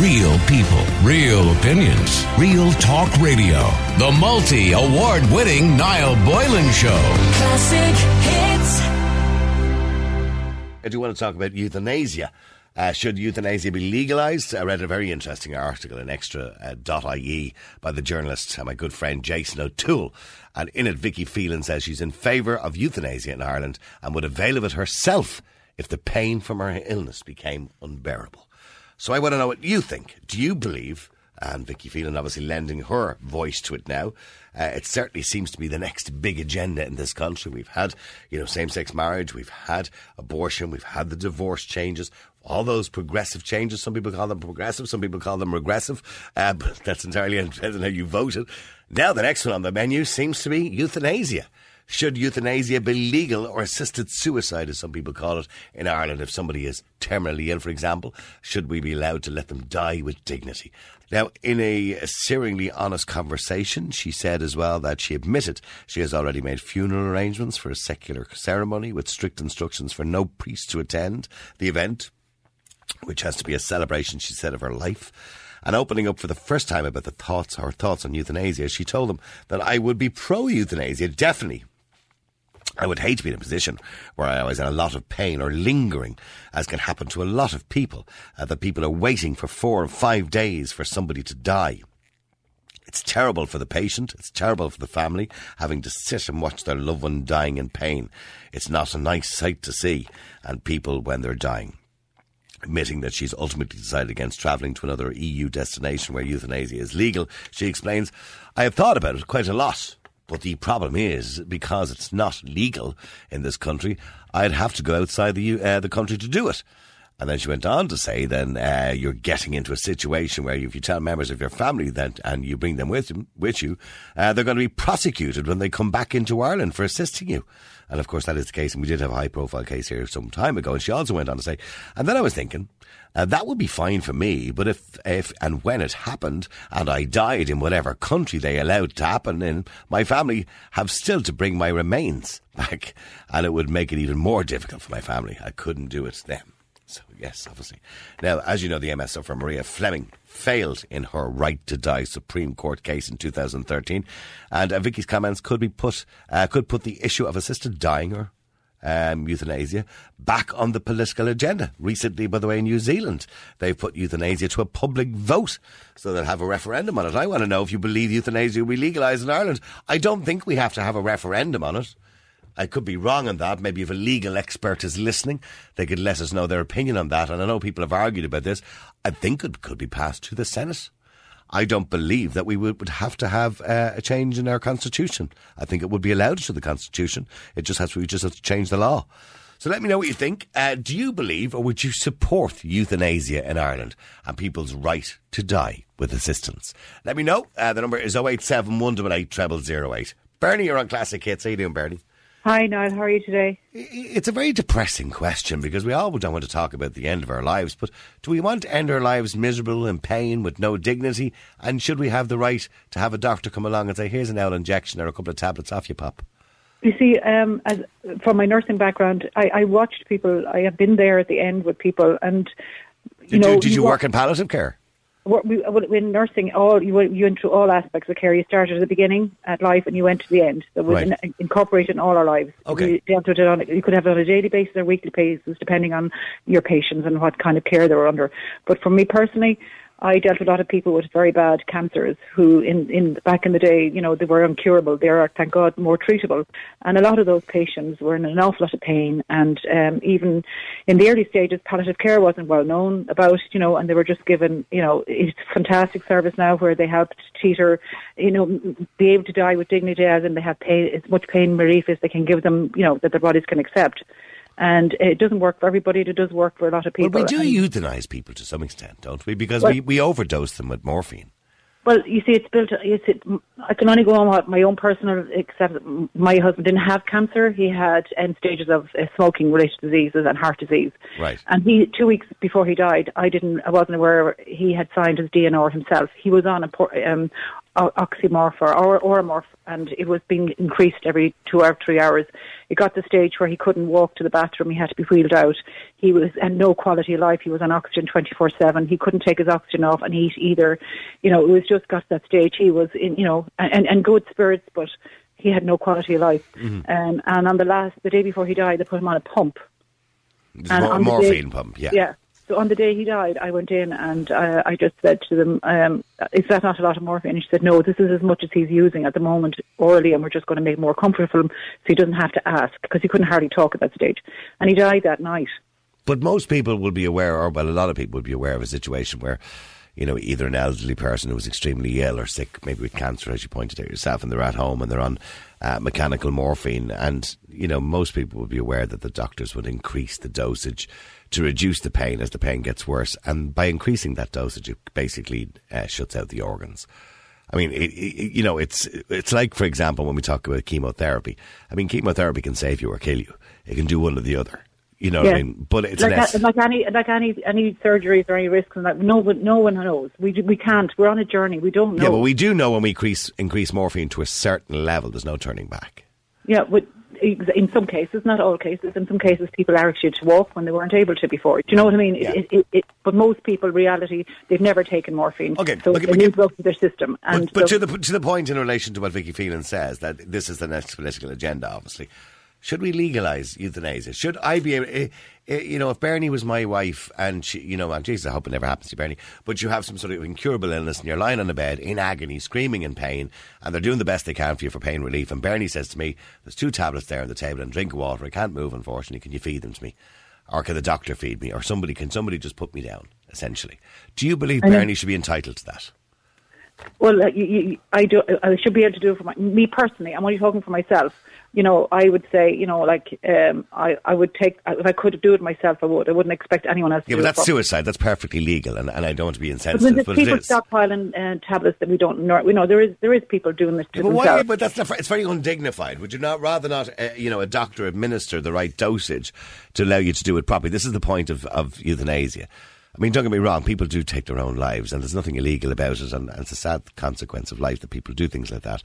Real people, real opinions, real talk radio. The multi award winning Niall Boylan Show. Classic hits. I do want to talk about euthanasia. Uh, should euthanasia be legalised? I read a very interesting article in extra.ie uh, by the journalist, uh, my good friend Jason O'Toole. And in it, Vicky Phelan says she's in favour of euthanasia in Ireland and would avail of it herself if the pain from her illness became unbearable. So I want to know what you think. Do you believe, and Vicky Phelan obviously lending her voice to it now, uh, it certainly seems to be the next big agenda in this country. We've had, you know, same-sex marriage, we've had abortion, we've had the divorce changes, all those progressive changes. Some people call them progressive, some people call them regressive, uh, but that's entirely depending on how you voted. Now the next one on the menu seems to be euthanasia. Should euthanasia be legal or assisted suicide, as some people call it, in Ireland if somebody is terminally ill, for example? Should we be allowed to let them die with dignity? Now, in a searingly honest conversation, she said as well that she admitted she has already made funeral arrangements for a secular ceremony with strict instructions for no priest to attend the event, which has to be a celebration, she said, of her life and opening up for the first time about the thoughts, her thoughts on euthanasia, she told them that I would be pro euthanasia, definitely, I would hate to be in a position where I was in a lot of pain or lingering, as can happen to a lot of people, uh, that people are waiting for four or five days for somebody to die. It's terrible for the patient. It's terrible for the family having to sit and watch their loved one dying in pain. It's not a nice sight to see, and people when they're dying. Admitting that she's ultimately decided against travelling to another EU destination where euthanasia is legal, she explains, I have thought about it quite a lot. But the problem is, because it's not legal in this country, I'd have to go outside the uh, the country to do it. And then she went on to say, then uh, you're getting into a situation where if you tell members of your family that and you bring them with, with you, uh, they're going to be prosecuted when they come back into Ireland for assisting you. And of course, that is the case. And we did have a high profile case here some time ago. And she also went on to say, and then I was thinking, uh, that would be fine for me, but if, if and when it happened and I died in whatever country they allowed to happen in, my family have still to bring my remains back, and it would make it even more difficult for my family. I couldn't do it then. So, yes, obviously. Now, as you know, the MSO for Marie Fleming failed in her right to die Supreme Court case in 2013, and uh, Vicky's comments could be put uh, could put the issue of assisted dying or um, euthanasia back on the political agenda. Recently, by the way, in New Zealand, they've put euthanasia to a public vote, so they'll have a referendum on it. I want to know if you believe euthanasia will be legalised in Ireland. I don't think we have to have a referendum on it. I could be wrong on that. Maybe if a legal expert is listening, they could let us know their opinion on that. And I know people have argued about this. I think it could be passed to the Senate. I don't believe that we would, would have to have uh, a change in our constitution. I think it would be allowed to the constitution. It just has we just have to change the law. So let me know what you think. Uh, do you believe or would you support euthanasia in Ireland and people's right to die with assistance? Let me know. Uh, the number is 087 188 0008. Bernie, you're on Classic Hits. How you doing, Bernie? Hi, Niall. How are you today? It's a very depressing question because we all don't want to talk about the end of our lives, but do we want to end our lives miserable and pain with no dignity? And should we have the right to have a doctor come along and say, here's an L injection or a couple of tablets off you, pop? You see, um, as, from my nursing background, I, I, watched people, I have been there at the end with people, and you did know. You, did you, you work in palliative care? We, in nursing, all you, you went through all aspects of care. You started at the beginning at life and you went to the end. That was right. in, incorporated in all our lives. Okay. You dealt with it on. You could have it on a daily basis or weekly basis, depending on your patients and what kind of care they were under. But for me personally, I dealt with a lot of people with very bad cancers who, in, in back in the day, you know, they were incurable. They are, thank God, more treatable. And a lot of those patients were in an awful lot of pain. And um, even in the early stages, palliative care wasn't well known about, you know, and they were just given, you know, it's fantastic service now where they help teeter, you know, be able to die with dignity as in they have pain, as much pain relief as they can give them, you know, that their bodies can accept and it doesn't work for everybody. It does work for a lot of people. Well, we do euthanize people to some extent, don't we? Because well, we, we overdose them with morphine. Well, you see, it's built. It's, it, I can only go on my own personal. Except my husband didn't have cancer; he had end stages of uh, smoking-related diseases and heart disease. Right. And he, two weeks before he died, I didn't. I wasn't aware he had signed his DNR himself. He was on a um, oxymorph or, or Oramorph, and it was being increased every two or three hours. It got to the stage where he couldn't walk to the bathroom; he had to be wheeled out. He was and no quality of life. He was on oxygen twenty four seven. He couldn't take his oxygen off and eat either. You know, it was just got to that stage. He was in, you know, and and good spirits, but he had no quality of life. Um, and on the last, the day before he died, they put him on a pump. It's And mo- on morphine day- pump, yeah. Yeah. So on the day he died, I went in and uh, I just said to them, um, "Is that not a lot of morphine?" And she said, "No, this is as much as he's using at the moment orally, and we're just going to make more comfortable for him, so he doesn't have to ask because he couldn't hardly talk at that stage." And he died that night. But most people will be aware, or well, a lot of people will be aware of a situation where, you know, either an elderly person who is extremely ill or sick, maybe with cancer, as you pointed out yourself, and they're at home and they're on uh, mechanical morphine. And, you know, most people would be aware that the doctors would increase the dosage to reduce the pain as the pain gets worse. And by increasing that dosage, it basically uh, shuts out the organs. I mean, it, it, you know, it's it's like, for example, when we talk about chemotherapy. I mean, chemotherapy can save you or kill you. It can do one or the other. You know what I mean? But it's like, less. that- like any like any any surgeries or any risks, and that no one no one knows. We we can't. We're on a journey. We don't know. Yeah, but we do know when we increase, increase morphine to a certain level, there's no turning back. Yeah, but in some cases, not all cases, in some cases, people are actually to walk when they weren't able to before. Do you know what I mean? Yeah. It, it, it, but most people, reality, they've never taken morphine. Okay, so but- they need drugs their system. And But, but so- to the to the point in relation to what Vicky Phelan says that this is the next political agenda. Obviously, should we legalise euthanasia? Should I be able? You know, if Bernie was my wife and she, you know, and Jesus, I hope it never happens to Bernie, but you have some sort of incurable illness and you're lying on the bed in agony, screaming in pain, and they're doing the best they can for you for pain relief. And Bernie says to me, "There's two tablets there on the table and drink of water. I can't move, unfortunately. Can you feed them to me?" Or can the doctor feed me? Or somebody can somebody just put me down? Essentially, do you believe. Bernie should be entitled to that? Well, uh, you, you, I do. I should be able to do it for my, me personally. I'm only talking for myself. You know, I would say, you know, like um, I, I would take if I could do it myself. I would. I wouldn't expect anyone else. Yeah, to but that's suicide. That's perfectly legal, and, and I don't want to be insensitive, there's but people stockpiling uh, tablets that we don't know, we know there is there is people doing this to Yeah, but why? But that's not, it's very undignified. Would you not rather not, uh, you know, a doctor administer the right dosage to allow you to do it properly? This is the point of, of euthanasia. I mean, don't get me wrong. People do take their own lives, and there's nothing illegal about it, and, and it's a sad consequence of life that people do things like that.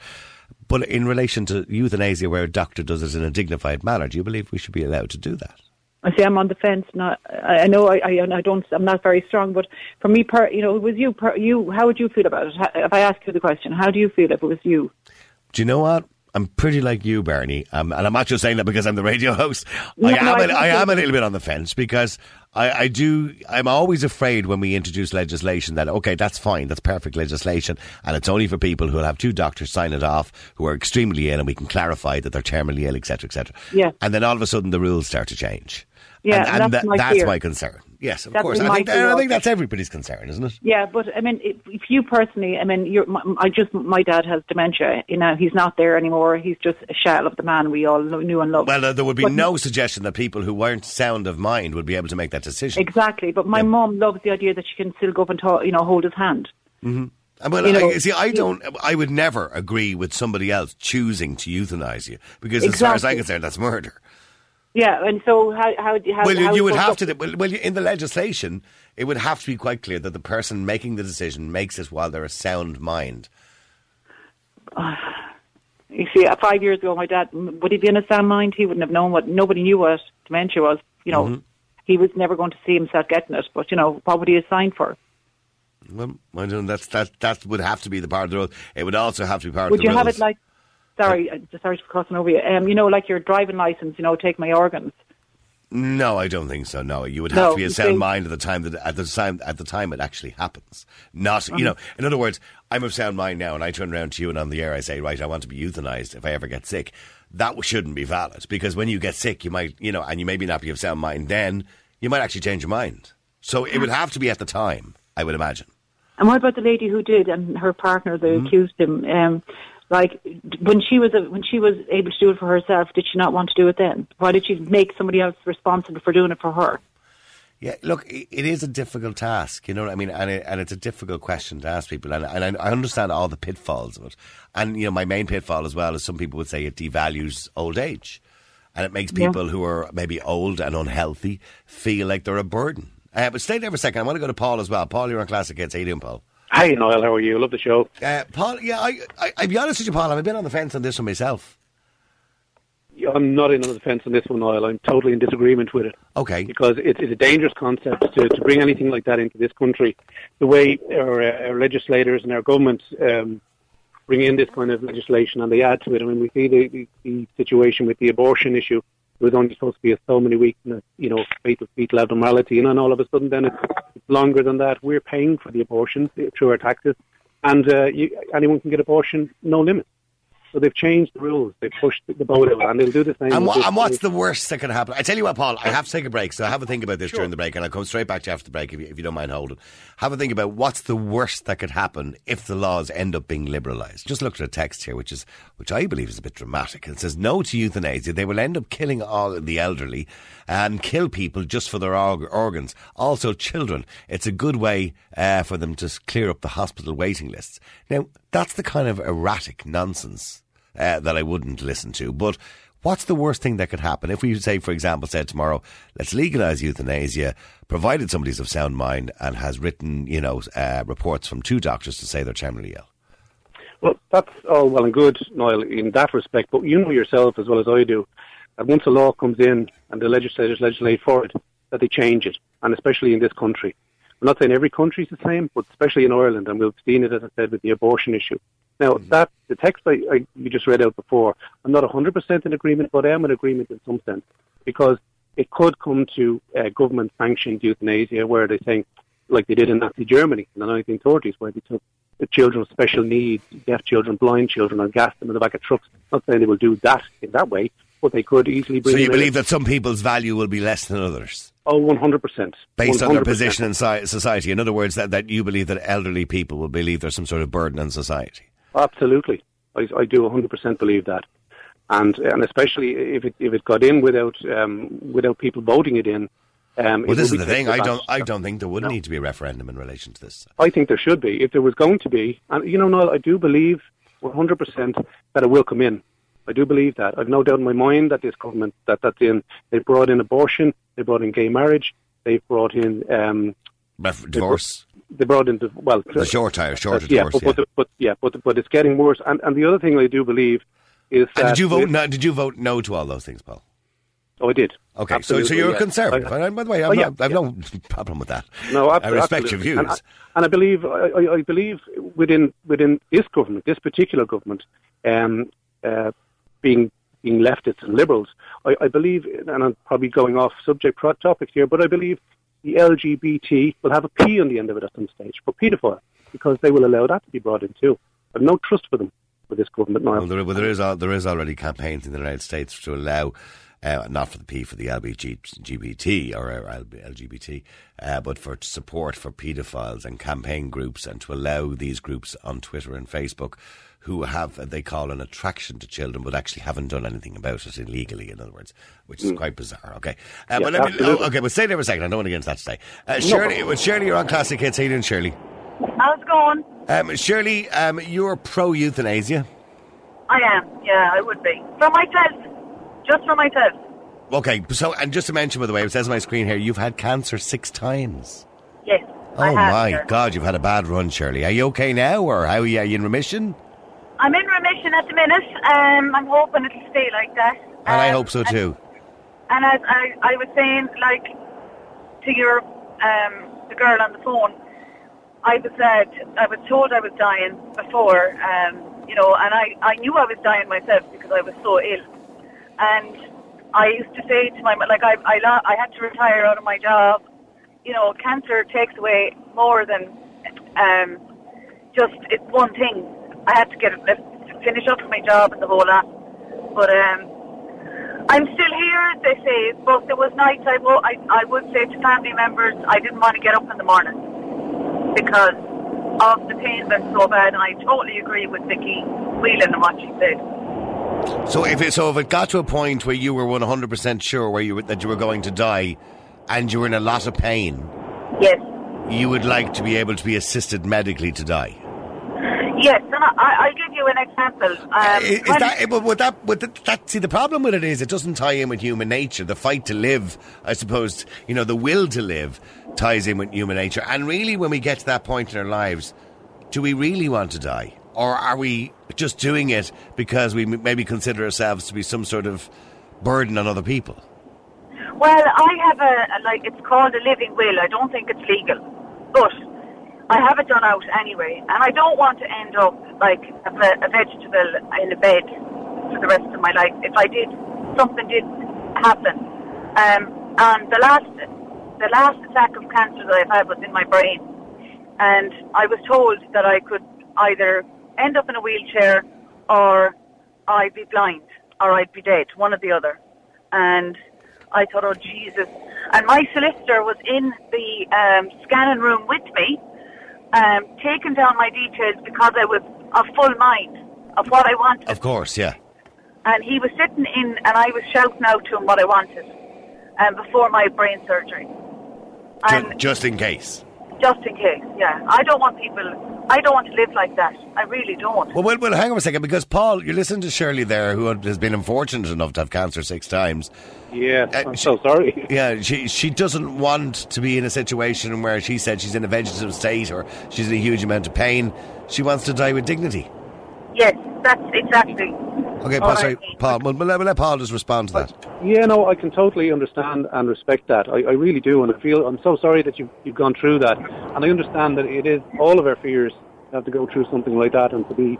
But in relation to euthanasia, where a doctor does it in a dignified manner, do you believe we should be allowed to do that? I say I'm on the fence. Not, I know I, I, I don't. I'm not very strong, but for me, per, you know, it was you. Per, you, how would you feel about it? If I ask you the question, how do you feel if it was you? Do you know what? I'm pretty like you, Bernie, um, and I'm not just saying that because I'm the radio host. No, I no, am, I a, I think am a little bit on the fence because I, I do. I'm always afraid when we introduce legislation that okay, that's fine, that's perfect legislation, and it's only for people who will have two doctors sign it off who are extremely ill, and we can clarify that they're terminally ill, etc., etc. Yeah. And then all of a sudden the rules start to change. Yeah, and, and that's tha- my that's my concern. Yes, of That course. I think, fear I think that's everybody's concern, isn't it? Yeah, but I mean, if, if you personally, I mean, you're, my, I just my dad has dementia. You know, he's not there anymore. He's just a shell of the man we all knew and loved. Well, uh, there would be But- no suggestion that people who weren't sound of mind would be able to make that decision. Exactly, but my Yeah. mum loves the idea that she can still go up and talk, you know, hold his hand. And well, You know, I, see, I don't. I would never agree with somebody else choosing to euthanize you because, as far as I'm Exactly. concerned, that's murder. Yeah, and so how how how well, you, how you would have up- to. Well, well, in the legislation, it would have to be quite clear that the person making the decision makes it while they're a sound mind. You see, uh, five years ago, my dad would he be in a sound mind? He wouldn't have known what nobody knew what dementia was. You know, Mm-hmm. he was never going to see himself getting it. But you know, what would he have signed for? Well, I don't. That's that. That would have to be the part of the road. It would also have to be part Would of the Would you have it like? Sorry, uh, sorry for crossing over you. Um, you know, like your driving license. You know, take my organs. No, I don't think so. No, you would have No, to be a sound see- mind at the time that at the time at the time it actually happens. Not Uh-huh. you know. In other words, I'm of sound mind now, and I turn around to you and on the air I say, right, I want to be euthanized if I ever get sick. That shouldn't be valid because when you get sick, you might you know, and you maybe not be of sound mind. Then you might actually change your mind. So it would have to be at the time, I would imagine. And what about the lady who did and her partner? They Mm-hmm. accused him. Um, like when she was a, when she was able to do it for herself, did she not want to do it then? Why did she make somebody else responsible for doing it for her? Yeah, look, it is a difficult task, you know what I mean, and it, and it's a difficult question to ask people, and, and I, I understand all the pitfalls of it, and you know my main pitfall as well is some people would say it devalues old age, and it makes Yeah. people who are maybe old and unhealthy feel like they're a burden. Uh, but stay there for a second. I want to go to Paul as well. Paul, you're on Classic Hits. How you doing, Paul? Hi, Niall. How are you? Love the show. Uh, Paul, yeah, I, I, I'll be honest with you, Paul, I'm a bit on the fence on this one myself. I'm not in on the fence on this one, Niall. I'm totally in disagreement with it Okay. because it's, it's a dangerous concept to, to bring anything like that into this country. The way our, uh, our legislators and our government um, bring in this kind of legislation and they add to it. I mean, we see the, the, the situation with the abortion issue. It was only supposed to be a so many weeks, and, you know, fatal fetal abnormality, and then all of a sudden, then it's longer than that. We're paying for the abortion through our taxes, and uh, you, anyone can get abortion, no limit. So they've changed the rules. They've pushed the boat out, and they'll do the same. And, wha- and what's the worst that could happen? I tell you what, Paul, I have to take a break, so have a think about this during the break, and I'll come straight back to you after the break if you, if you don't mind holding. Have a think about what's the worst that could happen if the laws end up being liberalised. Just look at a text here, which is which I believe is a bit dramatic. It says no to euthanasia. They will end up killing all the elderly and kill people just for their org- organs. Also, children. It's a good way uh, for them to clear up the hospital waiting lists. Now, that's the kind of erratic nonsense uh, that I wouldn't listen to. But what's the worst thing that could happen if we say, for example, said tomorrow, let's legalise euthanasia, provided somebody's of sound mind and has written, you know, uh, reports from two doctors to say they're terminally ill. Well, that's all well and good, Niall, in that respect. But you know yourself as well as I do that once a law comes in and the legislators legislate for it, that they change it, and especially in this country. I'm not saying every country is the same, but especially in Ireland, and we've seen it, as I said, with the abortion issue. Now, that the text I, I, you just read out before, I'm not 100% in agreement, but I am in agreement in some sense, because it could come to uh, government-sanctioned euthanasia, where they think, like they did in Nazi Germany in the 1930s, where they took the children with special needs, deaf children, blind children, and gassed them in the back of trucks. Not saying they will do that in that way, but they could easily bring So you them in. believe that some people's value will be less than others? Oh, 100%. Based on their position in society. In other words, that, that you believe that elderly people will believe there's some sort of burden on society. Absolutely. I, I do 100% believe that. And, and especially if it, if it got in without, um, without people voting it in. Um, Well, this is the thing. I don't. I don't think there would No. need to be a referendum in relation to this. I think there should be. If there was going to be, and you know, Noel, I do believe 100% that it will come in. I do believe that. I've no doubt in my mind that this government, that that's in, they brought in abortion, they brought in gay marriage, they've brought in, um, divorce, they brought in, the, well, the short time, shorter yeah, divorce. but, yeah. but, but yeah, but but it's getting worse. And and the other thing I do believe is that and did you vote? No, did you vote no to all those things, Paul? Oh, I did. Okay, so Absolutely, so you're a conservative. I- and by the way, I've, Oh, yeah, no, I've yeah. no problem with that. No, I respect absolutely. your And views. I, and I believe, I, I believe within within this government, this particular government, um, uh, being being leftists and liberals, I, I believe, and I'm probably going off subject topic here, but I believe the LGBT will have a P on the end of it at some stage for paedophile, because they will allow that to be brought in too. I have no trust for them, for this government now. Well, there, well, there, is, there is already campaigns in the United States to allow, uh, not for the P for the LGBT or uh, LGBT, uh, but for support for paedophiles and campaign groups, and to allow these groups on Twitter and Facebook who have uh, they call an attraction to children, but actually haven't done anything about it illegally. In other words, which is quite bizarre. Okay, uh, Yeah, but let me, oh, okay, but stay there for a second. I don't want to get into that today. Uh, Shirley, well, Shirley, you're on Classic Hits. How you doing, Shirley? How's it going? Um, Shirley, um, you're pro euthanasia. I am. Yeah, I would be. For myself. Just for myself. Okay, so and just to mention, by the way, it says on my screen here, you've had cancer six times. Yes. I Oh my sir. God, you've had a bad run, Shirley. Are you okay now, or how are you, are you in remission? I'm in remission at the minute. Um, I'm hoping it'll stay like that. And I Um, hope so too. And as I, I was saying, like, to your, um, the girl on the phone, I was, uh, I was told I was dying before, um, you know, and I, I knew I was dying myself because I was so ill. And I used to say to my, like, I, I, I had to retire out of my job. You know, cancer takes away more than um, just it's one thing. I had to get uh, finish up my job and the whole lot. But um, I'm still here, they say. But there was nights I, wo- I I would say to family members I didn't want to get up in the morning because of the pain that's so bad. And I totally agree with Vicky Phelan and what she said. So if it, so, if it got to a point where you were one hundred percent sure where you were, that you were going to die, and you were in a lot of pain, Yes, you would like to be able to be assisted medically to die. yes, and I, I, I'll give you an example. Um, is, is that but would that would that, that see the problem with it is it doesn't tie in with human nature. The fight to live, I suppose, you know, the will to live ties in with human nature. And really, when we get to that point in our lives, do we really want to die? Or are we just doing it because we maybe consider ourselves to be some sort of burden on other people? Well, I have a, a like it's called a living will. I don't think it's legal, but I have it done out anyway, and I don't want to end up like a, a vegetable in a bed for the rest of my life. If I did something did happen, um, and the last the last attack of cancer that I've had was in my brain, and I was told that I could either end up in a wheelchair or I'd be blind or I'd be dead, one or the other. And I thought, oh Jesus! And my solicitor was in the um, scanning room with me, um, taking down my details because I was of full mind of what I wanted. Of course, yeah. And he was sitting in, and I was shouting out to him what I wanted um, before my brain surgery. And just in case. Just in case, yeah. I don't want people. I don't want to live like that. I really don't. Well, well, well, hang on a second, because Paul, you're listening to Shirley there, who has been unfortunate enough to have cancer six times. Yeah, Uh, I'm she- so sorry. Yeah, she she doesn't want to be in a situation where she said she's in a vegetative state or she's in a huge amount of pain. She wants to die with dignity. Yes, that's exactly. Okay, Paul, sorry, right. Paul. We'll, we'll let, Paul just respond to that. Yeah, no, I can totally understand and respect that. I, I really do, and I feel I'm so sorry that you've you've gone through that, and I understand that it is all of our fears to have to go through something like that and to be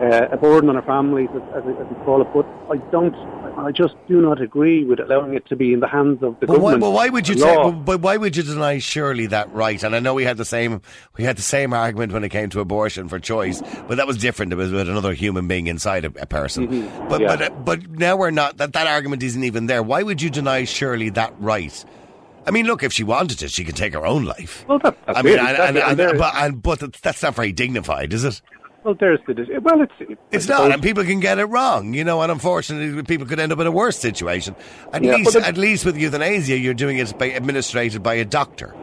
uh, a burden on our families, as, as, as we call it. But I don't, I just do not agree with allowing it to be in the hands of the But why, government. but why would you say, but, why would you deny Shirley that right? And I know we had the same we had the same argument when it came to abortion for choice, but that was different. It was with another human being inside a, a person. But yeah. but uh, but now we're not that that argument isn't even there. Why would you deny Shirley that right? I mean, look, if she wanted it, she could take her own life. Well, that, that's I mean, it, and, and, and, but, but that's not very dignified, is it? Well, there's the dis- well, it's I It's not, and people can get it wrong, you know. And unfortunately, people could end up in a worse situation. At Yeah, least, at least with euthanasia, you're doing it by, administrated by a doctor.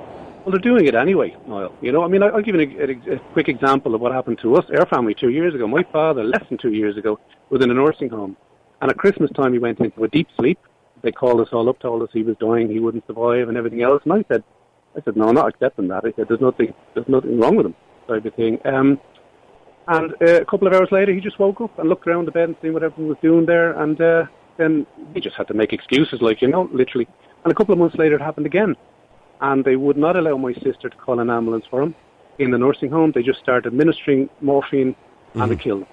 Well, they're doing it anyway, Niall. You know, I mean, I'll give you an, a, a quick example of what happened to us, our family, two years ago. My father, less than two years ago, was in a nursing home. And at Christmas time, he went into a deep sleep. They called us all up, told us he was dying, he wouldn't survive, and everything else. And I said, I said, no, I'm not accepting that. I said, there's nothing, there's nothing wrong with him, type of thing. Um, and uh, a couple of hours later, he just woke up and looked around the bed and seen what everyone was doing there. And uh, then he just had to make excuses, like, you know, literally. And a couple of months later, it happened again and they would not allow my sister to call an ambulance for him in the nursing home. They just started administering morphine and they killed him.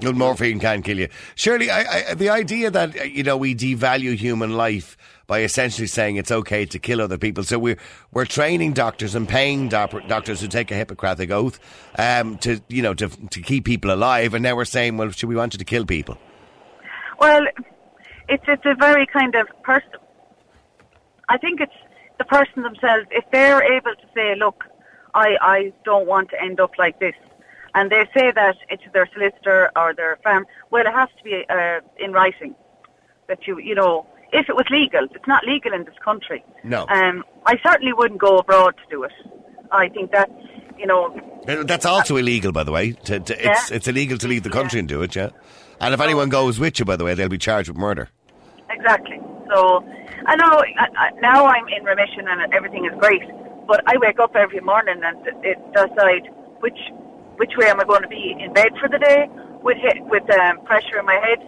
Well, morphine can kill you. Surely, I, I, the idea that uh, you know we devalue human life by essentially saying it's okay to kill other people. So we're we're training doctors and paying doc- doctors who take a Hippocratic oath um, to you know to to keep people alive, and now we're saying, well, should we want you to kill people? Well, it's it's a very kind of person. I think it's the person themselves. If they're able to say, "Look, I I don't want to end up like this," and they say that it's their solicitor or their firm, well, it has to be uh, in writing that you you know. If it was legal, it's not legal in this country. No. Um, I certainly wouldn't go abroad to do it. I think that's you know That's also illegal, by the way. To, to, it's Yeah. it's illegal to leave the country and do it, yeah. And if anyone goes with you, by the way, they'll be charged with murder. Exactly. So I know I, I, now I'm in remission and everything is great, but I wake up every morning and it decide which which way am I going to be in bed for the day with hit, with um, pressure in my head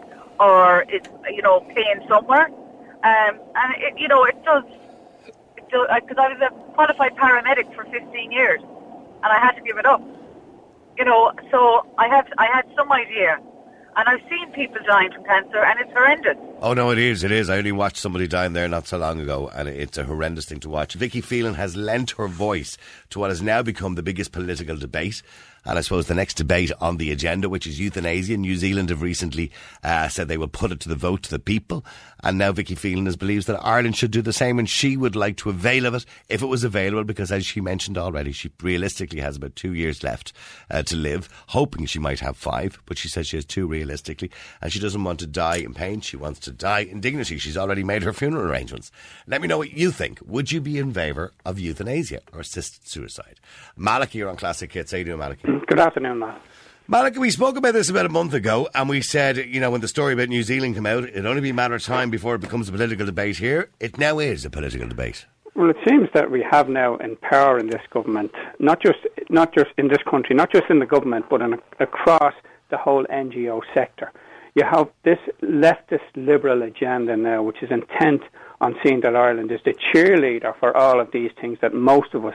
or is you know pain somewhere, um, and it, you know it does. Because I was a qualified paramedic for 15 years, and I had to give it up. You know, so I have I had some idea, and I've seen people dying from cancer, and it's horrendous. Oh no, it is. It is. I only watched somebody dying there not so long ago, and it's a horrendous thing to watch. Vicky Phelan has lent her voice to what has now become the biggest political debate. And I suppose the next debate on the agenda, which is euthanasia, New Zealand have recently uh, said they will put it to the vote to the people. And now Vicky Phelan believes that Ireland should do the same, and she would like to avail of it if it was available, because as she mentioned already, she realistically has about two years left uh, to live, hoping she might have five, but she says she has two realistically, and she doesn't want to die in pain. She wants to die in dignity. She's already made her funeral arrangements. Let me know what you think. Would you be in favour of euthanasia or assisted suicide? Maliki, you're on Classic Hits. How you doing, Maliki? Mm, good afternoon, Matt. Malika, we spoke about this about a month ago, and we said, you know, when the story about New Zealand came out, it'd only be a matter of time before it becomes a political debate here. It now is a political debate. Well, it seems that we have now in power in this government, not just not just in this country, not just in the government, but in, across the whole NGO sector. You have this leftist liberal agenda now, which is intent on seeing that Ireland is the cheerleader for all of these things that most of us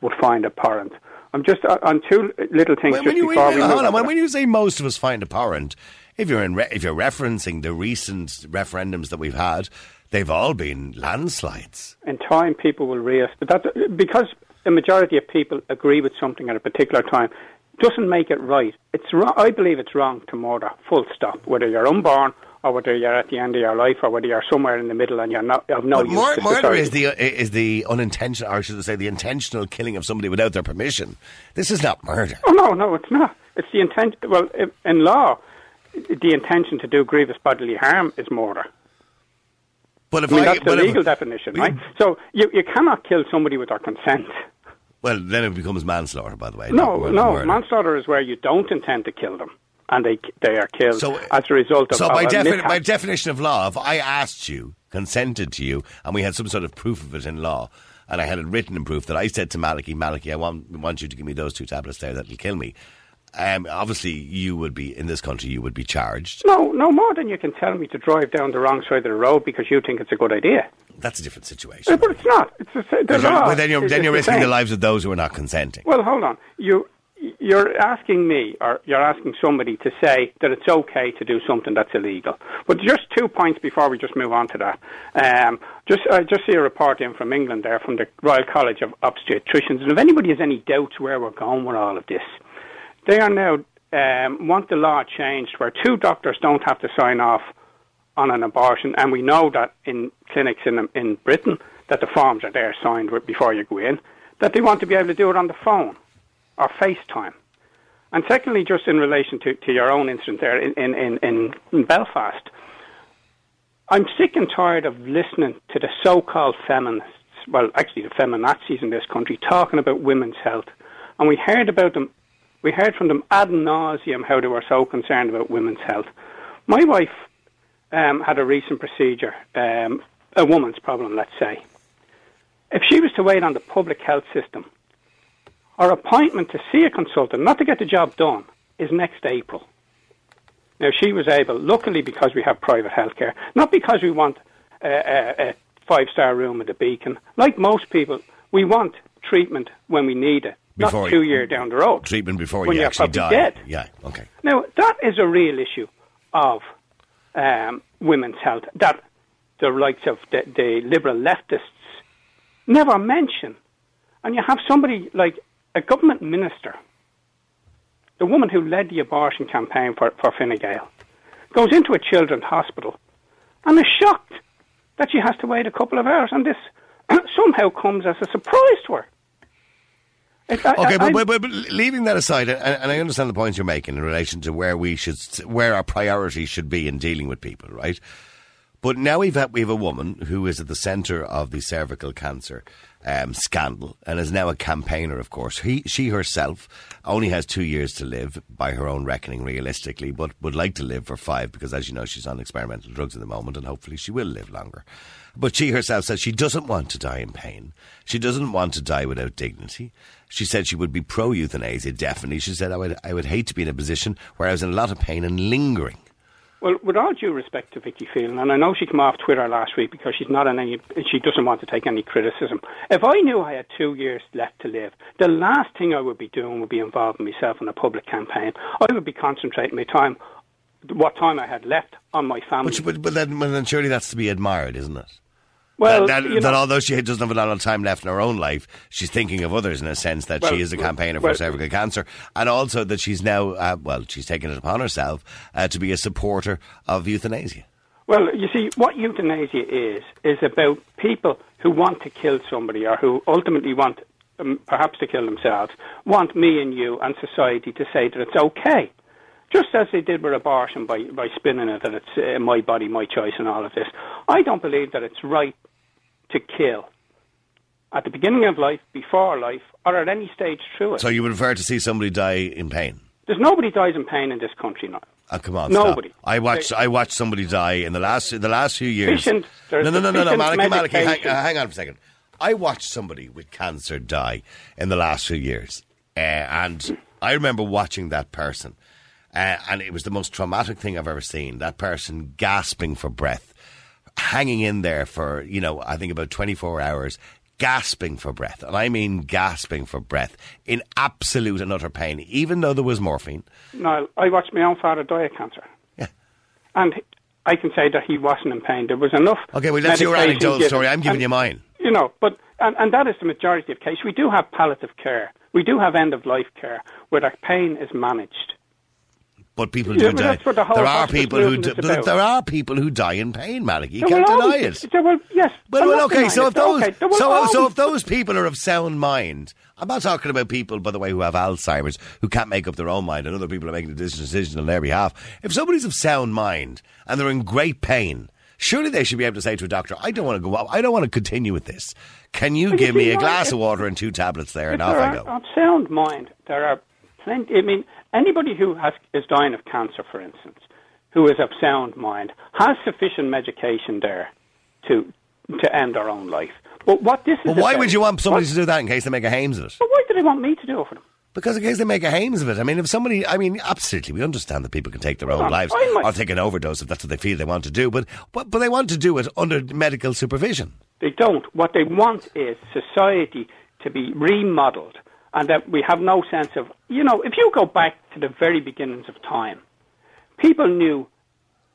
would find abhorrent. I'm just uh, on two little things When, just when you, before we hold on, when, when you say most of us find abhorrent, if you're in re- if you're referencing the recent referendums that we've had, they've all been landslides. in time people will realize but that because the majority of people agree with something at a particular time doesn't make it right. It's wrong. I believe it's wrong to murder. Full stop. Whether you're unborn Oh, or whether you're at the end of your life or whether you're somewhere in the middle and you're not of no But use mur- to murder society. is the is the unintentional, or should I say, the intentional killing of somebody without their permission. This is not murder. Oh no, no, it's not. It's the intent. Well, in law, the intention to do grievous bodily harm is murder. But if I mean, I, that's the but if- legal definition, right? So you you cannot kill somebody with their consent. well, then it becomes manslaughter. By the way, No, no. Manslaughter is where you don't intend to kill them, and they they are killed So- as a result of, So by, defi- by definition of law, if I asked you, consented to you, and we had some sort of proof of it in law, and I had it written in proof that I said to Maliki, Maliki, I want want you to give me those two tablets there that'll kill me. Um, obviously, you would be in this country. You would be charged. No, no more than you can tell me to drive down the wrong side of the road because you think it's a good idea. That's a different situation. But it's not. It's the, the law. then you're then you're the risking same. the lives of those who are not consenting. Well, hold on. You you're asking me, or you're asking somebody to say that it's okay to do something that's illegal. But just two points before we just move on to that. Um, just I just see a report in from England there from the Royal College of Obstetricians, and if anybody has any doubts where we're going with all of this, they are now um, want the law changed where two doctors don't have to sign off on an abortion, and we know that in clinics in in Britain that the forms are there signed before you go in, that they want to be able to do it on the phone or FaceTime. And secondly, just in relation to, to your own incident there in, in, in, in, Belfast, I'm sick and tired of listening to the so-called feminists, well, actually the feminazis in this country, talking about women's health. And we heard about them, we heard from them ad nauseum how they were so concerned about women's health. My wife um, had a recent procedure, um, a woman's problem, let's say. If she was to wait on the public health system, our appointment to see a consultant, not to get the job done, is next April. Now, she was able, luckily because we have private healthcare, not because we want a, a, a five star room at the Beacon. Like most people, we want treatment when we need it, Before not two you- years down the road. Treatment before when you actually die. dead. Yeah. Okay. Now, that is a real issue of um, women's health that the likes of the, the liberal leftists never mention. And you have somebody like a government minister, the woman who led the abortion campaign for, for Fine Gael, goes into a children's hospital and is shocked that she has to wait a couple of hours, and this somehow comes as a surprise to her. It- I- Okay, I- but, but, but, but leaving that aside, and, and I understand the points you're making in relation to where we should, where our priorities should be in dealing with people, right? But now we've had, we have a woman who is at the centre of the cervical cancer um, scandal and is now a campaigner, of course. He, she herself only has two years to live, by her own reckoning, realistically, but would like to live for five because, as you know, she's on experimental drugs at the moment and hopefully she will live longer. But she herself says she doesn't want to die in pain. She doesn't want to die without dignity. She said she would be pro euthanasia, definitely. She said, I would, I would hate to be in a position where I was in a lot of pain and lingering. Well, with all due respect to Vicky Phelan, and I know she came off Twitter last week because she's not any, she doesn't want to take any criticism. If I knew I had two years left to live, the last thing I would be doing would be involving myself in a public campaign. I would be concentrating my time, what time I had left, on my family. But, but, but, then, but then surely that's to be admired, isn't it? Well, that, that, that although she doesn't have a lot of time left in her own life, she's thinking of others in a sense that Well, she is a campaigner for well- cervical cancer, and also that she's now, uh, well, she's taken it upon herself uh, to be a supporter of euthanasia. Well, you see, what euthanasia is, is about people who want to kill somebody or who ultimately want, um, perhaps to kill themselves, want me and you and society to say that it's okay. Just as they did with abortion by, by spinning it that it's uh, my body, my choice, and all of this. I don't believe that it's right to kill at the beginning of life, before life, or at any stage through it. So you would prefer to see somebody die in pain? There's nobody dies in pain in this country now. Oh, come on, Nobody. Stop. I watched. I watched somebody die in the last in the last few years. No, no, no, no, no, Maliki, Maliki, hang, uh, hang on for a second. I watched somebody with cancer die in the last few years, uh, and I remember watching that person, uh, and it was the most traumatic thing I've ever seen. That person gasping for breath, hanging in there for you know I think about twenty four hours, gasping for breath, and I mean gasping for breath in absolute and utter pain, even though there was morphine. Niall, I watched my own father die of cancer. Yeah. And I can say that he wasn't in pain. There was enough. Okay, well that's your anecdotal given. story. I'm giving And, you mine. You know, but and, and that is the majority of cases. We do have palliative care. We do have end of life care where that pain is managed. But people Yeah, do but die. that's what the whole there are people who do, but there are people who die in pain, Malik. You There can't deny always- it. will- yes. I'm well, okay, so if those, Okay, so, so if those people are of sound mind, I'm not talking about people, by the way, who have Alzheimer's, who can't make up their own mind, and other people are making a decision on their behalf. If somebody's of sound mind and they're in great pain, surely they should be able to say to a doctor, "I don't want to go. out. I don't want to continue with this. Can you But you give me a glass of water and two tablets there, and off I go." Of sound mind, there are plenty. I mean, anybody who has, is dying of cancer, for instance, who is of sound mind, has sufficient medication there to to end their own life. But what this is But why about- would you want somebody what- to do that in case they make a hames of it? But why do they want me to do it for them? Because in case they make a hames of it, I mean, if somebody, I mean, absolutely, we understand that people can take their own lives might- or take an overdose if that's what they feel they want to do, but, but but they want to do it under medical supervision. They don't. What they want is society to be remodeled and that we have no sense of, you know, if you go back to the very beginnings of time, people knew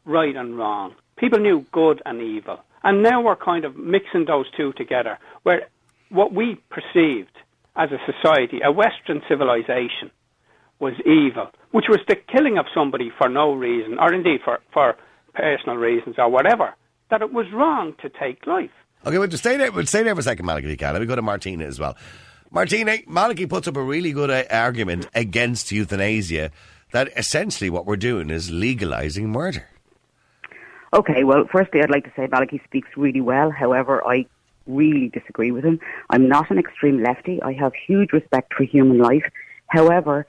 right and wrong. People knew good and evil. And now we're kind of mixing those two together, where what we perceived as a society, a Western civilization, was evil, which was the killing of somebody for no reason, or indeed for, for personal reasons or whatever, that it was wrong to take life. Okay, well, stay there, stay there for a second, Maliki, if. Let me go to Martina as well. Martina, Maliki puts up a really good uh, argument against euthanasia that essentially what we're doing is legalising murder. Okay, well, firstly, I'd like to say Maliki speaks really well. However, I really disagree with him. I'm not an extreme lefty. I have huge respect for human life. However,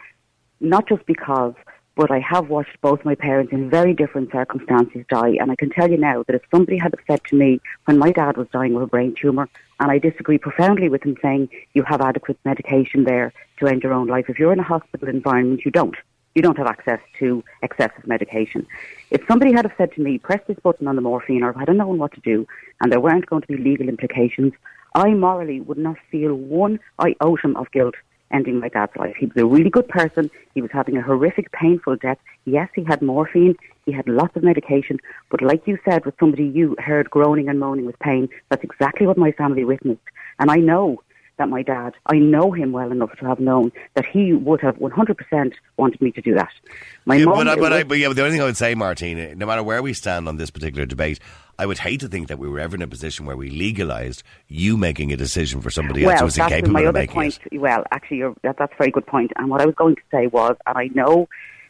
not just because, but I have watched both my parents in very different circumstances die. And I can tell you now that if somebody had said to me when my dad was dying of a brain tumour, and I disagree profoundly with him saying you have adequate medication there to end your own life. If you're in a hospital environment, you don't. You don't have access to excessive medication. If somebody had have said to me, press this button on the morphine, or if I had known what to do, and there weren't going to be legal implications, I morally would not feel one iota of guilt ending my dad's life. He was a really good person. He was having a horrific, painful death. Yes, he had morphine. He had lots of medication. But like you said, with somebody you heard groaning and moaning with pain, that's exactly what my family witnessed. And I know that my dad, I know him well enough to have known that he would have 100% wanted me to do that. My Yeah, mum, uh, but, I, it but, I, but yeah, the only thing I would say, Martina, no matter where we stand on this particular debate, I would hate to think that we were ever in a position where we legalised you making a decision for somebody else well, who was incapable of making point. it. Well, actually, you're, that, that's a very good point. And what I was going to say was, and I know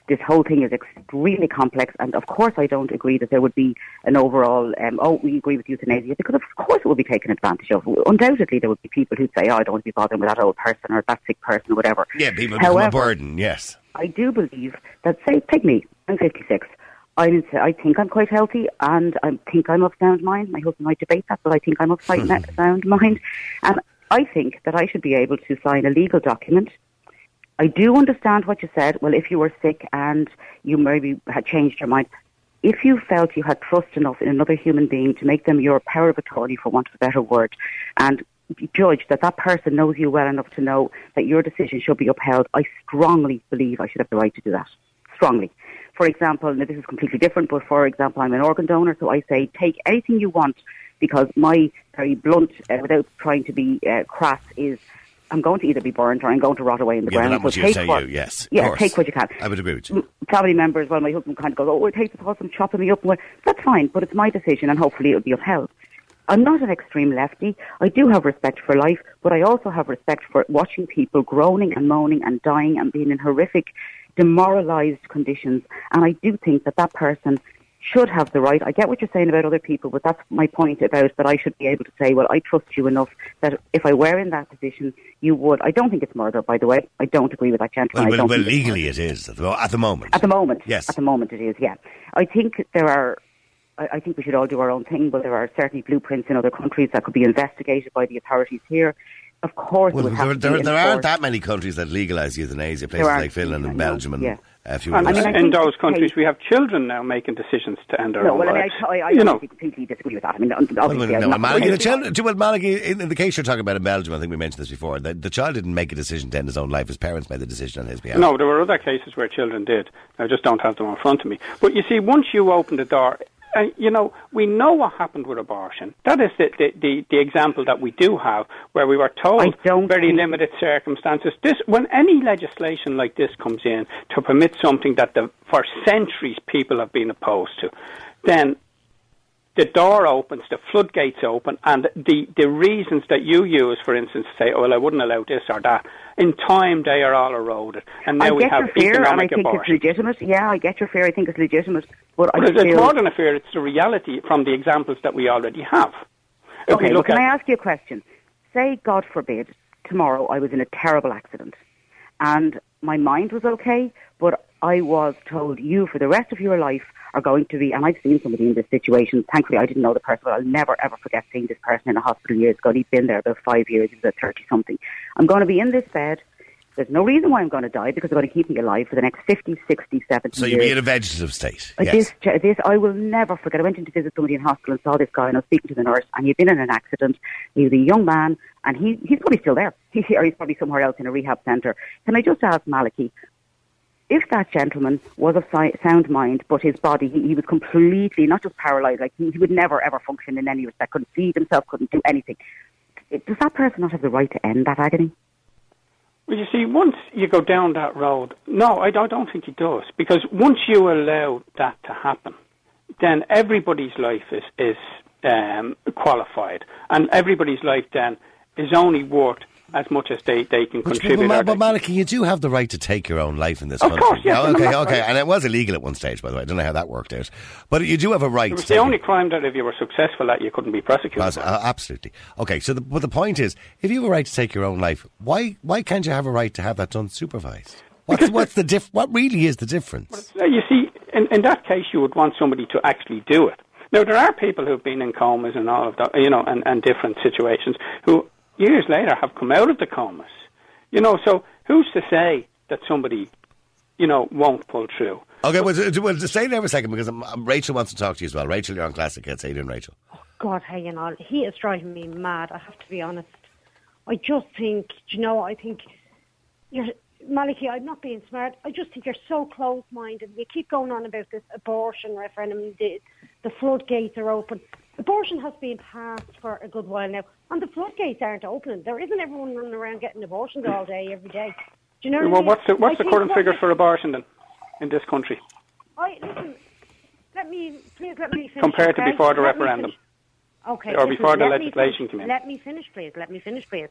this whole thing is extremely complex, and of course, I don't agree that there would be an overall, um, oh, we agree with euthanasia, because of course it would be taken advantage of. Undoubtedly, there would be people who'd say, oh, I don't want to be bothering with that old person or that sick person or whatever. Yeah, people become a However, burden, yes. I do believe that, say, take me, I'm 56. I'm, I think I'm quite healthy and I think I'm of sound mind. My husband might debate that, but I think I'm of sound mind. And I think that I should be able to sign a legal document. I do understand what you said. Well, if you were sick and you maybe had changed your mind, if you felt you had trust enough in another human being to make them your power of attorney, for want of a better word, and judge that that person knows you well enough to know that your decision should be upheld, I strongly believe I should have the right to do that. Strongly. For example, now this is completely different, but for example, I'm an organ donor, so I say take anything you want because my very blunt, uh, without trying to be uh, crass, is I'm going to either be burned or I'm going to rot away in the Yeah, but ground. that so take what, you, yes. Yeah, course. take what you can I would agree with you. family members, well, my husband kind of goes, oh, it takes the of chopping me up. Well, that's fine, but it's my decision and hopefully it'll be upheld. I'm not an extreme lefty. I do have respect for life, but I also have respect for watching people groaning and moaning and dying and being in horrific, demoralized conditions. And I do think that that person should have the right. I get what you're saying about other people, but that's my point about that I should be able to say, well, I trust you enough that if I were in that position, you would. I don't think it's murder, by the way. I don't agree with that gentleman. Well, I well, don't well legally it is at the, at the moment. at the moment. Yes. At the moment it is, yeah. I think there are I, I think we should all do our own thing, but there are certainly blueprints in other countries that could be investigated by the authorities here. Of course, it Well, would have there, to there, be there aren't that many countries that legalise euthanasia. Places aren't. like Finland I and know, Belgium and yeah. Uh, a few others. I mean, in those countries, we have children now making decisions to end their No, own well, I mean, lives. I, I, I you know, obviously completely disagree with that. I mean, Well, obviously, no, I'm well, not- Maliki, the just- child, well, Maliki, in, in the case you're talking about in Belgium, I think we mentioned this before, the, the child didn't make a decision to end his own life. His parents made the decision on his behalf. No, there were other cases where children did. I just don't have them in front of me. But you see, once you open the door, and you know, we know what happened with abortion. That is the, the, the, the example that we do have, where we were told very limited circumstances. This, when any legislation like this comes in to permit something that the, for centuries people have been opposed to, then the door opens, the floodgates open, and the, the reasons that you use, for instance, to say, oh, well, I wouldn't allow this or that, in time they are all eroded. And now I we get have your fear, and I think abortion. it's legitimate. Yeah, I get your fear. I think it's legitimate, but I But it's, feel- more than a fear, it's the reality from the examples that we already have. If Okay, we well, look can at, I ask you a question? Say, God forbid, tomorrow I was in a terrible accident and my mind was okay, but I was told you for the rest of your life are going to be, and I've seen somebody in this situation. Thankfully, I didn't know the person, but I'll never ever forget seeing this person in a hospital years ago. He'd been there about five years. He was at 30 something. I'm going to be in this bed. There's no reason why I'm going to die because they're going to keep me alive for the next 50, 60, 70 So years. you'd be in a vegetative state. Yes. This, this, I will never forget. I went in to visit somebody in hospital and saw this guy, and I was speaking to the nurse, and he'd been in an accident. He was a young man, and he, he's probably still there. He's, or he's probably somewhere else in a rehab centre. Can I just ask Malachy, if that gentleman was of sound mind, but his body, he, he was completely, not just paralysed, like he, he would never ever function in any respect, couldn't feed himself, couldn't do anything. Does that person not have the right to end that agony? well, you see, once you go down that road, no, I don't, I don't think it does. Because once you allow that to happen, then everybody's life is, is um, qualified. And everybody's life then is only worth as much as they, they can But, contribute. but, but Malachy, you do have the right to take your own life in this Of country. course, yes, I'm okay, okay, and it was illegal at one stage, by the way. I don't know how that worked out, but you do have a right. it to was the only it. crime that if you were successful at, you couldn't be prosecuted. Uh, absolutely. Okay, so the, but the point is, if you have a right to take your own life, why why can't you have a right to have that done supervised? What's, what's the diff? What really is the difference? Uh, You see, in, in that case, you would want somebody to actually do it. Now, there are people who've been in comas and all of that, you know, and, and different situations who years later have come out of the comas. You know, so who's to say that somebody, you know, won't pull through? Okay, well, d- well, just stay there for a second because um, um, Rachel wants to talk to you as well. Rachel, you're on Classic Hits. How you doing, Rachel? Oh, God, hey, and all. He is driving me mad. I have to be honest. I just think, you know, I think you're Malachy. I'm not being smart. I just think you're so close-minded. You keep going on about this abortion referendum. The, the floodgates are open. Abortion has been passed for a good while now, and the floodgates aren't open. There isn't everyone running around getting abortions all day, every day. Do you know? what I well, mean? what's the, what's I the current figure for abortion then in this country I listen. Let me please let me finish. compared to okay? before the Let referendum? Okay. Or listen, before the legislation came in. Let me finish, please. Let me finish, please.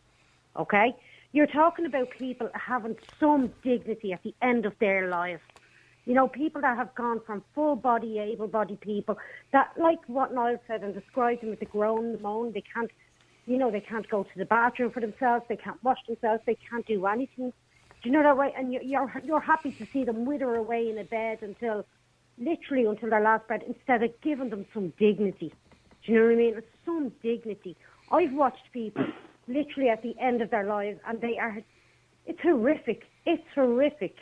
Okay? You're talking about people having some dignity at the end of their life. You know, people that have gone from full body, able bodied people that, like what Niall said and described them with the groan, the moan, they can't, you know, they can't go to the bathroom for themselves, they can't wash themselves, they can't do anything. Do you know that way? And you're, you're, happy to see them wither away in a bed until, literally until their last breath, instead of giving them some dignity. Do you know what I mean? It's some dignity. I've watched people literally at the end of their lives, and they are. It's horrific. It's horrific.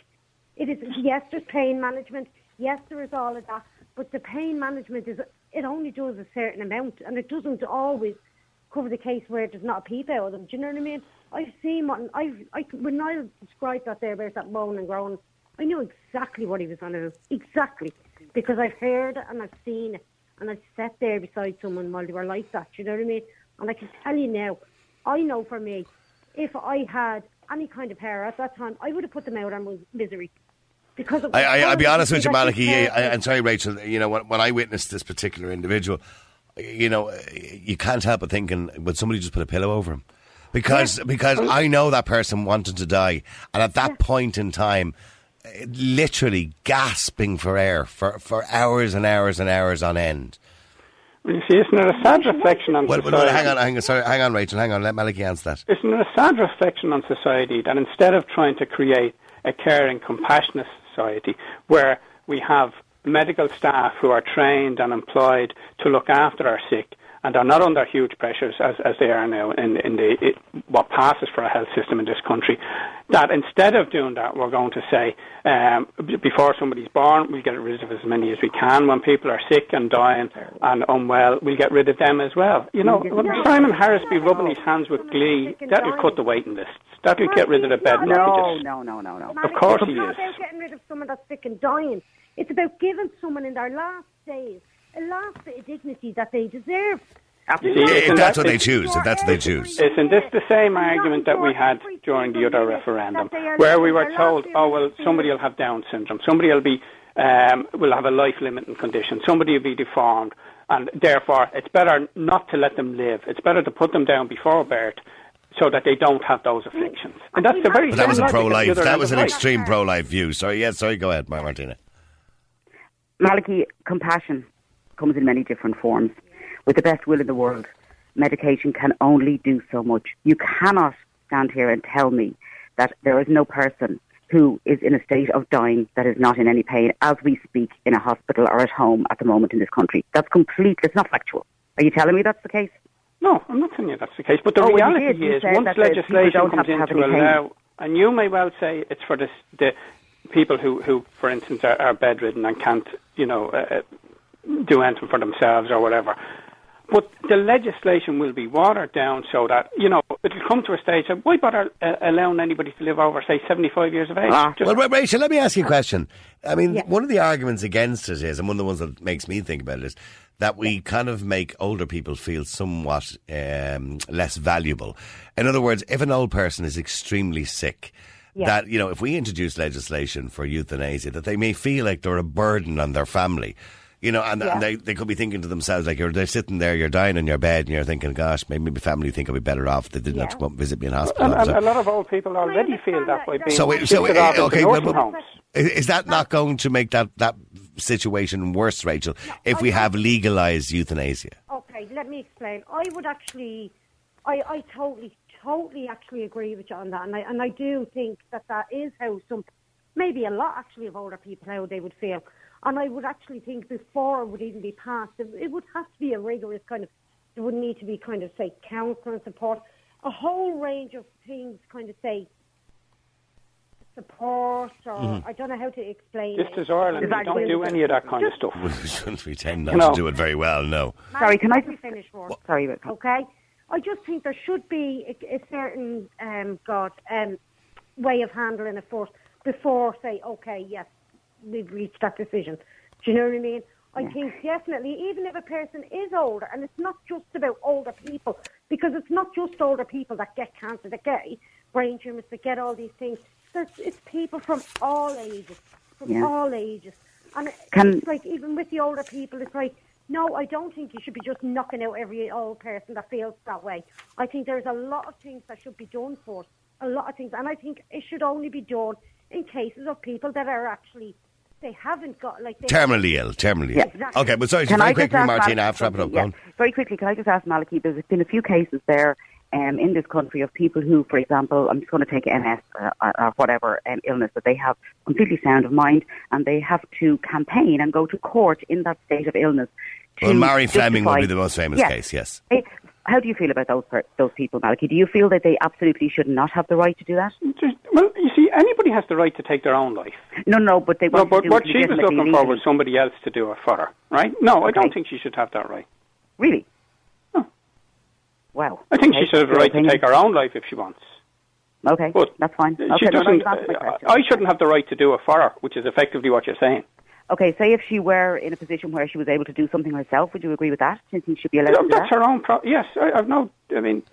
It is. Yes, there's pain management. Yes, there is all of that. But the pain management is. It only does a certain amount, and it doesn't always cover the case where there's not a peep out of them. Do you know what I mean? I've seen what I've. I when I described that there about that moan and groan, I knew exactly what he was on about. Exactly because I've heard it and I've seen it, and I've sat there beside someone while they were like that. Do you know what I mean? And I can tell you now, I know for me, if I had any kind of power at that time, I would have put them out on misery. Because I, I, I'll be honest with you, Malachy. I, I'm sorry, Rachel. You know, when, when I witnessed this particular individual, you know, you can't help but thinking, would somebody just put a pillow over him? Because because I know that person wanted to die, and at that point in time, eh, literally gasping for air for, for hours and hours and hours on end. Well, you see, isn't it a sad reflection on Well, well, society? well, hang on, hang on, sorry, hang on, Rachel, hang on. Let Malachy answer that. Isn't it a sad reflection on society that instead of trying to create a caring, compassionate society where we have medical staff who are trained and employed to look after our sick and are not under huge pressures as, as they are now in, in the it, what passes for a health system in this country. That instead of doing that, we're going to say um, before somebody's born, we get rid of as many as we can. When people are sick and dying and unwell, we get rid of them as well. You know, when Simon Harris be rubbing his hands with glee, that'll cut the waiting lists. That'll get rid of the bed No, no, no, no, no. Of course it's he not is. about getting rid of someone that's sick and dying. It's about giving someone in their last days a last bit of dignity that they deserve. You see, If that's what they choose, if that's what they choose. Isn't this the same argument that we had during the other referendum, where we were told, oh well, somebody will have Down syndrome, somebody will be um, will have a life-limiting condition, somebody will be deformed, and therefore it's better not to let them live. It's better to put them down before birth. So that they don't have those afflictions, and that's the very. But that was a same logic at the pro-life. That was an extreme pro-life view. Sorry, yes, sorry. Go ahead, Mar- Martina. Malachy, compassion comes in many different forms. With the best will in the world, medication can only do so much. You cannot stand here and tell me that there is no person who is in a state of dying that is not in any pain as we speak in a hospital or at home at the moment in this country. That's complete. It's not factual. Are you telling me that's the case? No, I'm not telling you that's the case. But the Oh, well, reality did. Is, once that the people legislation comes in to pain. allow, and you may well say it's for the, the people who, who, for instance, are, are bedridden and can't, you know, uh, uh, do anything for themselves or whatever. But the legislation will be watered down so that, you know, it'll come to a stage of why bother uh, allowing anybody to live over, say, 75 years of age? Ah. Just- Well, Ra- Rachel, let me ask you a question. I mean, one of the arguments against it is, and one of the ones that makes me think about it is, that we kind of make older people feel somewhat um, less valuable. In other words, if an old person is extremely sick, Yeah. that you know, if we introduce legislation for euthanasia, that they may feel like they're a burden on their family. You know, and, Yeah. and they, they could be thinking to themselves, like, you're, they're sitting there, you're dying in your bed, and you're thinking, gosh, maybe my family think I'd be better off if they didn't have to come visit me in hospital. and, all the and a lot of old people already feel that way. by being So, it- so it- okay, nursing but- Is is that not going to make that, that situation worse, Rachel, if we have legalised euthanasia? Okay, let me explain. I would actually, I, I totally, totally actually agree with you on that, and I and I do think that that is how some, maybe a lot actually of older people how they would feel, and I would actually think before it would even be passed, it, it would have to be a rigorous kind of, there would need to be kind of say counselling support, a whole range of things, kind of say support or I don't know how to explain. This it. is Ireland. We don't do any of that kind of stuff. We shouldn't pretend not No. to do it very well, no. Sorry, can I Let me just- finish first? Sorry, but Okay. I just think there should be a, a certain um, God um, way of handling it first before say, okay, yes, we've reached that decision. Do you know what I mean? I think definitely, even if a person is older, and it's not just about older people, because it's not just older people that get cancer, that get brain tumours, that get all these things. There's, it's people from all ages, from Yeah. all ages. And Can- it's like, even with the older people, it's like, no, I don't think you should be just knocking out every old person that feels that way. I think there's a lot of things that should be done first, a lot of things, and I think it should only be done in cases of people that are actually they haven't got like they Terminally ill, terminally Yeah. ill. Exactly. Okay, but sorry, Can very I quickly, ask Martina, Malachy I have to wrap it up. something? Go Yeah. on. Very quickly, can I just ask Malachy? There's been a few cases there um, in this country of people who, for example, I'm just going to take MS uh, or, or whatever um, illness that they have completely sound of mind, and they have to campaign and go to court in that state of illness. To Well, Marie Fleming would be the most famous Yes. case, yes. How do you feel about those per- those people, Malachy? Do you feel that they absolutely should not have the right to do that? Well, you see, anybody has the right to take their own life. No, no, but they No, but to do what it she was looking for was somebody else to do it for her, right? No, I don't think she should have that right. Really? No. Wow. I think Okay, she should have the right to take her own life if she wants. Okay, But that's fine. She Okay, no, no, doesn't. answered my uh. I shouldn't have the right to do it for her, which is effectively what you're saying. Okay, say if she were in a position where she was able to do something herself, would you agree with that? Do you think she should be allowed to do That's that? her own. Pro- yes, I, I've no. I mean,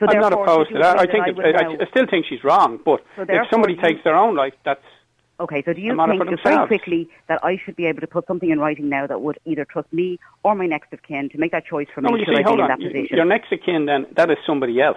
So I'm not opposed to that. I think that I would I, I still think she's wrong. But So if somebody takes their own life, that's Okay, so do you think, just very quickly, that I should be able to put something in writing now that would either trust me or my next of kin to make that choice for no. me You should see, hold in on. that position? Your next of kin, then that is somebody else.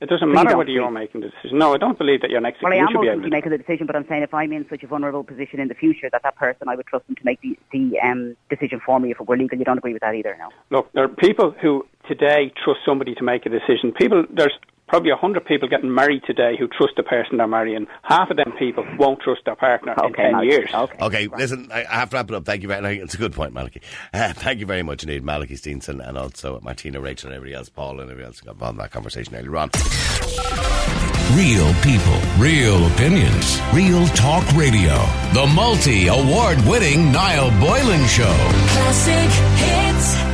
It doesn't matter whether you're making the decision. No, I don't believe that your next Well, I am should be able ultimately to. making the decision, but I'm saying if I'm in such a vulnerable position in the future, that that person, I would trust them to make the, the um, decision for me if it were legal. You don't agree with that either, no? Look, there are people who today trust somebody to make a decision. People, there's probably 100 people getting married today who trust the person they're marrying. Half of them people won't trust their partner in 10 Malachy, years. Okay. Okay, listen, I I have to wrap it up. Thank you very much. It's a good point, Malachy. Uh, thank you very much indeed, Malachy Steenson, and also Martina, Rachel, and everybody else, Paul, and everybody else who got involved in that conversation earlier on. Real people, real opinions, real talk radio. The multi award winning Niall Boylan Show. Classic hits.